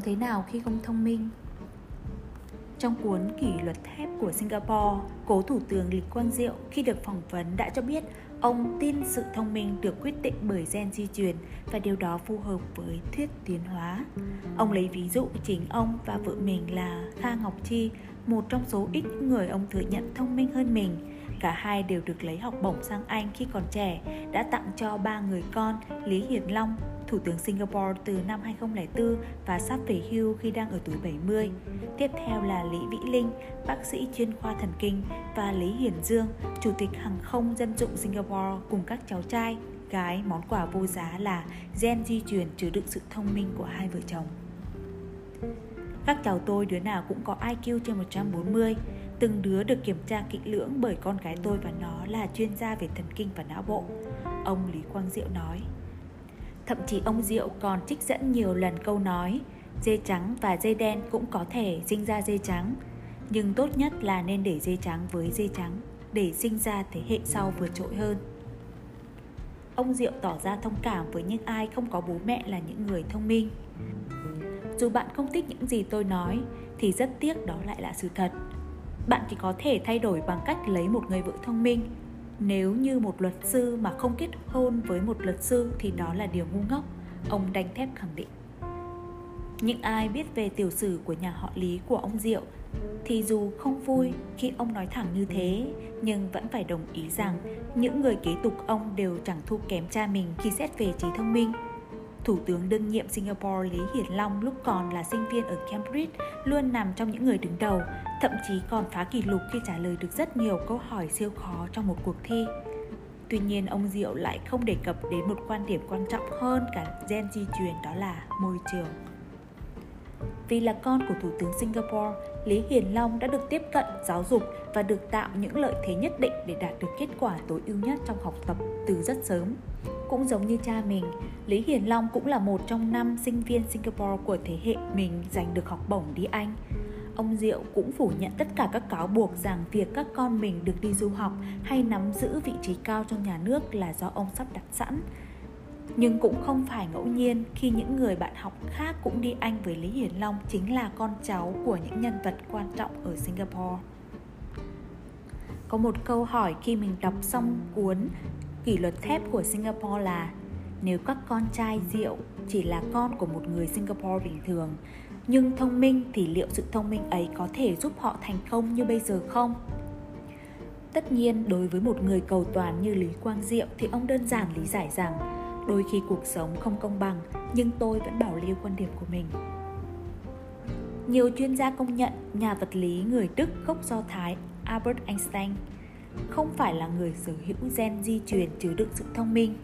sống thế nào khi không thông minh? Trong cuốn kỷ luật thép của Singapore, cố thủ tướng Lý Quang Diệu khi được phỏng vấn đã cho biết ông tin sự thông minh được quyết định bởi gen di truyền và điều đó phù hợp với thuyết tiến hóa. Ông lấy ví dụ chính ông và vợ mình là Kha Ngọc Chi, một trong số ít người ông thừa nhận thông minh hơn mình. Cả hai đều được lấy học bổng sang Anh khi còn trẻ, đã tặng cho ba người con Lý Hiền Long, Thủ tướng Singapore từ năm 2004 và sắp về hưu khi đang ở tuổi 70. Tiếp theo là Lý Vĩ Linh, bác sĩ chuyên khoa thần kinh và Lý Hiển Dương, Chủ tịch hàng không dân dụng Singapore cùng các cháu trai, gái món quà vô giá là gen di truyền chứa đựng sự thông minh của hai vợ chồng. Các cháu tôi đứa nào cũng có IQ trên 140, từng đứa được kiểm tra kỹ lưỡng bởi con gái tôi và nó là chuyên gia về thần kinh và não bộ. Ông Lý Quang Diệu nói. Thậm chí ông Diệu còn trích dẫn nhiều lần câu nói, Dê trắng và dê đen cũng có thể sinh ra dê trắng, Nhưng tốt nhất là nên để dê trắng với dê trắng, Để sinh ra thế hệ sau vượt trội hơn. Ông Diệu tỏ ra thông cảm với những ai không có bố mẹ là những người thông minh. Dù bạn không thích những gì tôi nói, Thì rất tiếc đó lại là sự thật. Bạn chỉ có thể thay đổi bằng cách lấy một người vợ thông minh nếu như một luật sư mà không kết hôn với một luật sư thì đó là điều ngu ngốc. Ông đanh thép khẳng định. Những ai biết về tiểu sử của nhà họ lý của ông diệu thì dù không vui khi ông nói thẳng như thế, nhưng vẫn phải đồng ý rằng những người kế tục ông đều chẳng thua kém cha mình khi xét về trí thông minh. Thủ tướng đương nhiệm Singapore Lý Hiển Long lúc còn là sinh viên ở Cambridge luôn nằm trong những người đứng đầu, thậm chí còn phá kỷ lục khi trả lời được rất nhiều câu hỏi siêu khó trong một cuộc thi. Tuy nhiên, ông Diệu lại không đề cập đến một quan điểm quan trọng hơn cả gen di truyền đó là môi trường. Vì là con của Thủ tướng Singapore, Lý Hiền Long đã được tiếp cận giáo dục và được tạo những lợi thế nhất định để đạt được kết quả tối ưu nhất trong học tập từ rất sớm. Cũng giống như cha mình, Lý Hiền Long cũng là một trong năm sinh viên Singapore của thế hệ mình giành được học bổng đi Anh. Ông Diệu cũng phủ nhận tất cả các cáo buộc rằng việc các con mình được đi du học hay nắm giữ vị trí cao trong nhà nước là do ông sắp đặt sẵn. Nhưng cũng không phải ngẫu nhiên khi những người bạn học khác cũng đi Anh với Lý Hiền Long chính là con cháu của những nhân vật quan trọng ở Singapore. Có một câu hỏi khi mình đọc xong cuốn Kỷ luật thép của Singapore là nếu các con trai rượu chỉ là con của một người Singapore bình thường nhưng thông minh thì liệu sự thông minh ấy có thể giúp họ thành công như bây giờ không? Tất nhiên, đối với một người cầu toàn như Lý Quang Diệu thì ông đơn giản lý giải rằng đôi khi cuộc sống không công bằng nhưng tôi vẫn bảo lưu quan điểm của mình. Nhiều chuyên gia công nhận nhà vật lý người Đức gốc Do Thái Albert Einstein không phải là người sở hữu gen di truyền chứa đựng sự thông minh.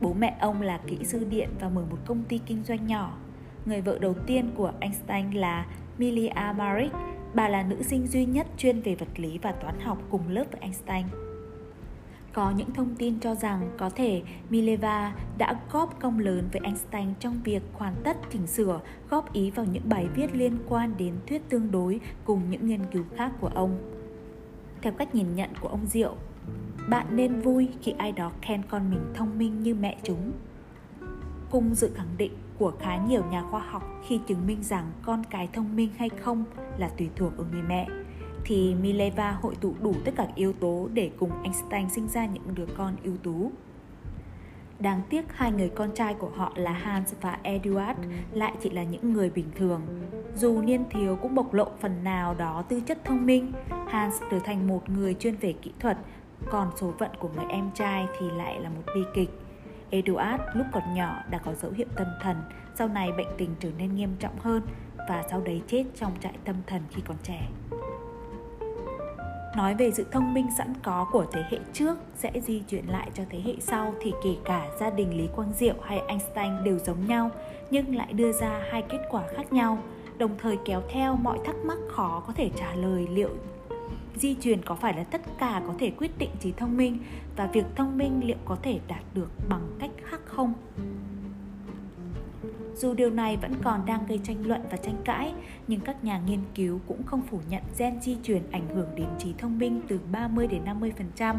Bố mẹ ông là kỹ sư điện và mở một công ty kinh doanh nhỏ. Người vợ đầu tiên của Einstein là Milia Marik. Bà là nữ sinh duy nhất chuyên về vật lý và toán học cùng lớp với Einstein. Có những thông tin cho rằng có thể Mileva đã góp công lớn với Einstein trong việc hoàn tất chỉnh sửa, góp ý vào những bài viết liên quan đến thuyết tương đối cùng những nghiên cứu khác của ông. Theo cách nhìn nhận của ông Diệu, bạn nên vui khi ai đó khen con mình thông minh như mẹ chúng. Cùng dự khẳng định của khá nhiều nhà khoa học khi chứng minh rằng con cái thông minh hay không là tùy thuộc ở người mẹ thì Mileva hội tụ đủ tất cả yếu tố để cùng Einstein sinh ra những đứa con ưu tú. Đáng tiếc hai người con trai của họ là Hans và Eduard lại chỉ là những người bình thường. Dù niên thiếu cũng bộc lộ phần nào đó tư chất thông minh, Hans trở thành một người chuyên về kỹ thuật, còn số phận của người em trai thì lại là một bi kịch. Eduard lúc còn nhỏ đã có dấu hiệu tâm thần, sau này bệnh tình trở nên nghiêm trọng hơn và sau đấy chết trong trại tâm thần khi còn trẻ. Nói về sự thông minh sẵn có của thế hệ trước sẽ di chuyển lại cho thế hệ sau thì kể cả gia đình Lý Quang Diệu hay Einstein đều giống nhau nhưng lại đưa ra hai kết quả khác nhau, đồng thời kéo theo mọi thắc mắc khó có thể trả lời liệu di truyền có phải là tất cả có thể quyết định trí thông minh và việc thông minh liệu có thể đạt được bằng cách khác không dù điều này vẫn còn đang gây tranh luận và tranh cãi, nhưng các nhà nghiên cứu cũng không phủ nhận gen di truyền ảnh hưởng đến trí thông minh từ 30 đến 50%.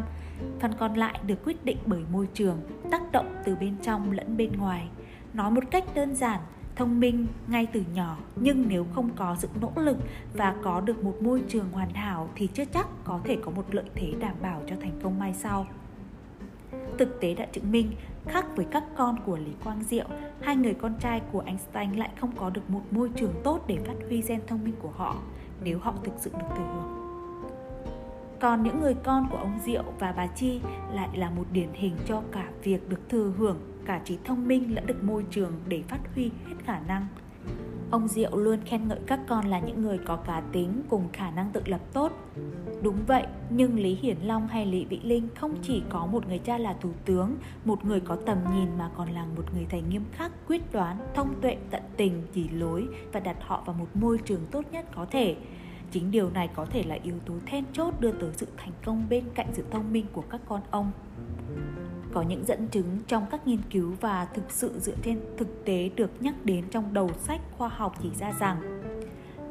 Phần còn lại được quyết định bởi môi trường, tác động từ bên trong lẫn bên ngoài. Nói một cách đơn giản, thông minh ngay từ nhỏ nhưng nếu không có sự nỗ lực và có được một môi trường hoàn hảo thì chưa chắc có thể có một lợi thế đảm bảo cho thành công mai sau thực tế đã chứng minh khác với các con của Lý Quang Diệu, hai người con trai của Einstein lại không có được một môi trường tốt để phát huy gen thông minh của họ nếu họ thực sự được thừa hưởng. Còn những người con của ông Diệu và bà Chi lại là một điển hình cho cả việc được thừa hưởng cả trí thông minh lẫn được môi trường để phát huy hết khả năng. Ông Diệu luôn khen ngợi các con là những người có cá tính cùng khả năng tự lập tốt. Đúng vậy, nhưng Lý Hiển Long hay Lý Vĩ Linh không chỉ có một người cha là thủ tướng, một người có tầm nhìn mà còn là một người thầy nghiêm khắc, quyết đoán, thông tuệ, tận tình, chỉ lối và đặt họ vào một môi trường tốt nhất có thể. Chính điều này có thể là yếu tố then chốt đưa tới sự thành công bên cạnh sự thông minh của các con ông có những dẫn chứng trong các nghiên cứu và thực sự dựa trên thực tế được nhắc đến trong đầu sách khoa học chỉ ra rằng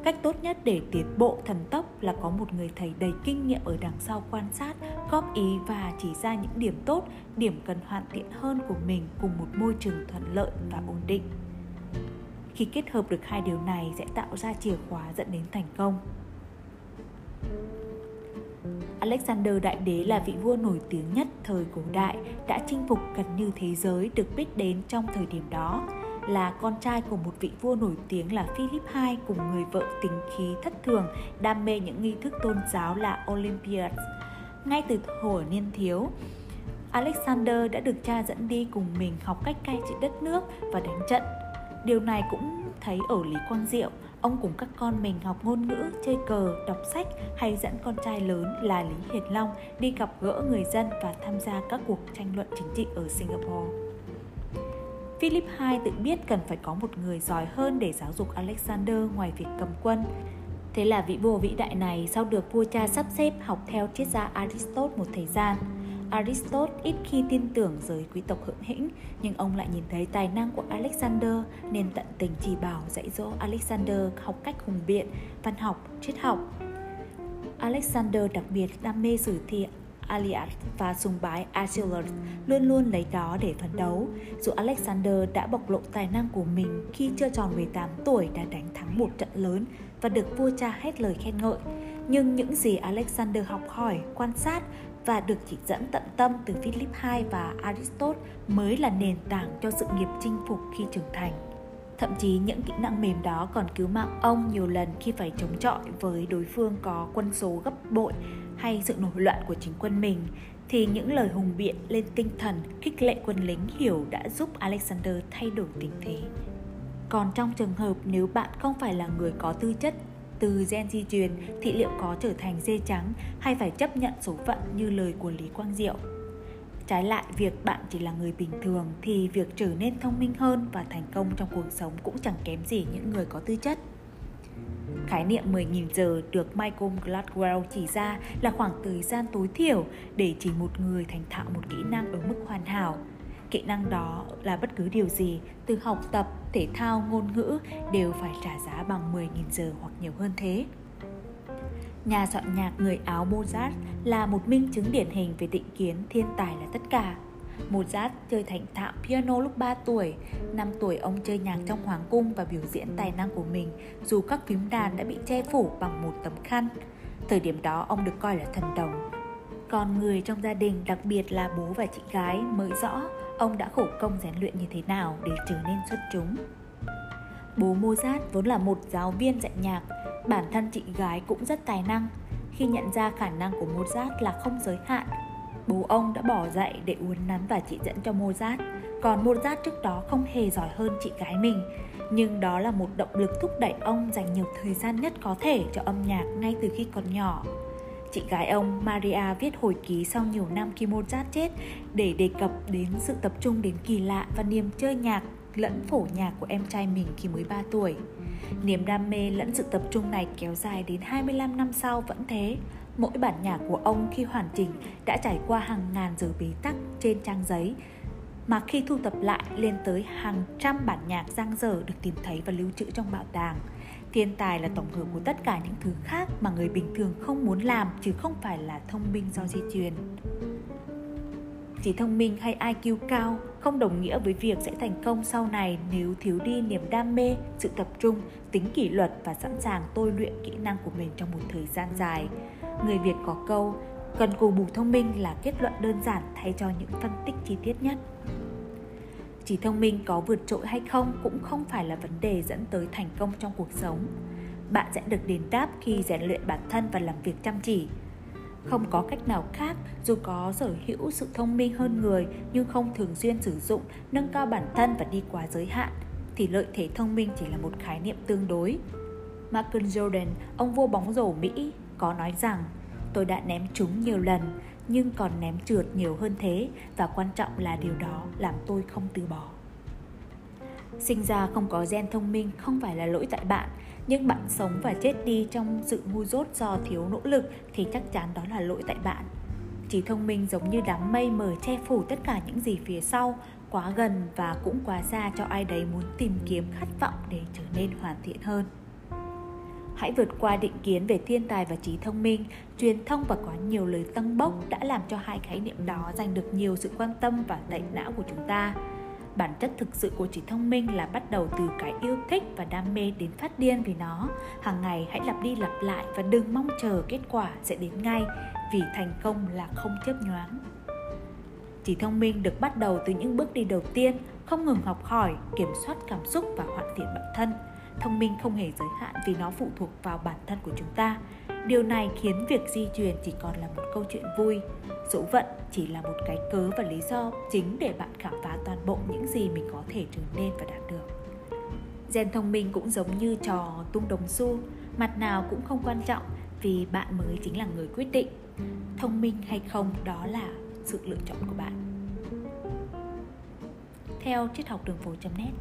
cách tốt nhất để tiến bộ thần tốc là có một người thầy đầy kinh nghiệm ở đằng sau quan sát góp ý và chỉ ra những điểm tốt điểm cần hoàn thiện hơn của mình cùng một môi trường thuận lợi và ổn định khi kết hợp được hai điều này sẽ tạo ra chìa khóa dẫn đến thành công Alexander Đại Đế là vị vua nổi tiếng nhất thời cổ đại, đã chinh phục gần như thế giới được biết đến trong thời điểm đó. Là con trai của một vị vua nổi tiếng là Philip II cùng người vợ tính khí thất thường, đam mê những nghi thức tôn giáo là Olympiad. Ngay từ thuở niên thiếu, Alexander đã được cha dẫn đi cùng mình học cách cai trị đất nước và đánh trận. Điều này cũng thấy ở Lý Quang Diệu, Ông cùng các con mình học ngôn ngữ, chơi cờ, đọc sách hay dẫn con trai lớn là Lý hiền Long đi gặp gỡ người dân và tham gia các cuộc tranh luận chính trị ở Singapore. Philip II tự biết cần phải có một người giỏi hơn để giáo dục Alexander ngoài việc cầm quân. Thế là vị vua vĩ đại này sau được vua cha sắp xếp học theo triết gia Aristotle một thời gian, Aristotle ít khi tin tưởng giới quý tộc hưởng hĩnh, nhưng ông lại nhìn thấy tài năng của Alexander nên tận tình chỉ bảo dạy dỗ Alexander học cách hùng biện, văn học, triết học. Alexander đặc biệt đam mê sử thi Aliad và sùng bái Achilles luôn luôn lấy đó để phấn đấu. Dù Alexander đã bộc lộ tài năng của mình khi chưa tròn 18 tuổi đã đánh thắng một trận lớn và được vua cha hết lời khen ngợi, nhưng những gì Alexander học hỏi, quan sát và được chỉ dẫn tận tâm từ Philip II và Aristotle mới là nền tảng cho sự nghiệp chinh phục khi trưởng thành. Thậm chí những kỹ năng mềm đó còn cứu mạng ông nhiều lần khi phải chống chọi với đối phương có quân số gấp bội hay sự nổi loạn của chính quân mình thì những lời hùng biện lên tinh thần khích lệ quân lính hiểu đã giúp Alexander thay đổi tình thế. Còn trong trường hợp nếu bạn không phải là người có tư chất từ gen di truyền thì liệu có trở thành dê trắng hay phải chấp nhận số phận như lời của Lý Quang Diệu. Trái lại, việc bạn chỉ là người bình thường thì việc trở nên thông minh hơn và thành công trong cuộc sống cũng chẳng kém gì những người có tư chất. Khái niệm 10.000 giờ được Michael Gladwell chỉ ra là khoảng thời gian tối thiểu để chỉ một người thành thạo một kỹ năng ở mức hoàn hảo – Kỹ năng đó là bất cứ điều gì, từ học tập, thể thao, ngôn ngữ đều phải trả giá bằng 10.000 giờ hoặc nhiều hơn thế. Nhà soạn nhạc người Áo Mozart là một minh chứng điển hình về định kiến thiên tài là tất cả. Mozart chơi thành thạo piano lúc 3 tuổi, 5 tuổi ông chơi nhạc trong hoàng cung và biểu diễn tài năng của mình dù các phím đàn đã bị che phủ bằng một tấm khăn. Thời điểm đó ông được coi là thần đồng. Còn người trong gia đình, đặc biệt là bố và chị gái mới rõ ông đã khổ công rèn luyện như thế nào để trở nên xuất chúng. Bố Mozart vốn là một giáo viên dạy nhạc, bản thân chị gái cũng rất tài năng. Khi nhận ra khả năng của Mozart là không giới hạn, bố ông đã bỏ dạy để uốn nắn và chỉ dẫn cho Mozart. Còn Mozart trước đó không hề giỏi hơn chị gái mình, nhưng đó là một động lực thúc đẩy ông dành nhiều thời gian nhất có thể cho âm nhạc ngay từ khi còn nhỏ. Chị gái ông Maria viết hồi ký sau nhiều năm khi Mozart chết để đề cập đến sự tập trung đến kỳ lạ và niềm chơi nhạc lẫn phổ nhạc của em trai mình khi mới 3 tuổi. Niềm đam mê lẫn sự tập trung này kéo dài đến 25 năm sau vẫn thế. Mỗi bản nhạc của ông khi hoàn chỉnh đã trải qua hàng ngàn giờ bế tắc trên trang giấy, mà khi thu tập lại lên tới hàng trăm bản nhạc giang dở được tìm thấy và lưu trữ trong bảo tàng. Thiên tài là tổng hợp của tất cả những thứ khác mà người bình thường không muốn làm chứ không phải là thông minh do di truyền. Chỉ thông minh hay IQ cao không đồng nghĩa với việc sẽ thành công sau này nếu thiếu đi niềm đam mê, sự tập trung, tính kỷ luật và sẵn sàng tôi luyện kỹ năng của mình trong một thời gian dài. Người Việt có câu, cần cù bù thông minh là kết luận đơn giản thay cho những phân tích chi tiết nhất. chỉ thông minh có vượt trội hay không cũng không phải là vấn đề dẫn tới thành công trong cuộc sống. Bạn sẽ được đền đáp khi rèn luyện bản thân và làm việc chăm chỉ, không có cách nào khác dù có sở hữu sự thông minh hơn người nhưng không thường xuyên sử dụng nâng cao bản thân và đi quá giới hạn thì lợi thế thông minh chỉ là một khái niệm tương đối Michael Jordan, ông vua bóng rổ Mỹ, có nói rằng, tôi đã ném chúng nhiều lần, nhưng còn ném trượt nhiều hơn thế, và quan trọng là điều đó làm tôi không từ bỏ. Sinh ra không có gen thông minh không phải là lỗi tại bạn, nhưng bạn sống và chết đi trong sự ngu dốt do thiếu nỗ lực thì chắc chắn đó là lỗi tại bạn trí thông minh giống như đám mây mờ che phủ tất cả những gì phía sau, quá gần và cũng quá xa cho ai đấy muốn tìm kiếm khát vọng để trở nên hoàn thiện hơn hãy vượt qua định kiến về thiên tài và trí thông minh. Truyền thông và có nhiều lời tăng bốc đã làm cho hai khái niệm đó giành được nhiều sự quan tâm và tẩy não của chúng ta. Bản chất thực sự của trí thông minh là bắt đầu từ cái yêu thích và đam mê đến phát điên vì nó. Hàng ngày hãy lặp đi lặp lại và đừng mong chờ kết quả sẽ đến ngay, vì thành công là không chớp nhoáng. Trí thông minh được bắt đầu từ những bước đi đầu tiên, không ngừng học hỏi, kiểm soát cảm xúc và hoàn thiện bản thân thông minh không hề giới hạn vì nó phụ thuộc vào bản thân của chúng ta. Điều này khiến việc di truyền chỉ còn là một câu chuyện vui. Số vận chỉ là một cái cớ và lý do chính để bạn khám phá toàn bộ những gì mình có thể trở nên và đạt được. Gen thông minh cũng giống như trò tung đồng xu, mặt nào cũng không quan trọng vì bạn mới chính là người quyết định. Thông minh hay không, đó là sự lựa chọn của bạn. Theo triết học đường phố net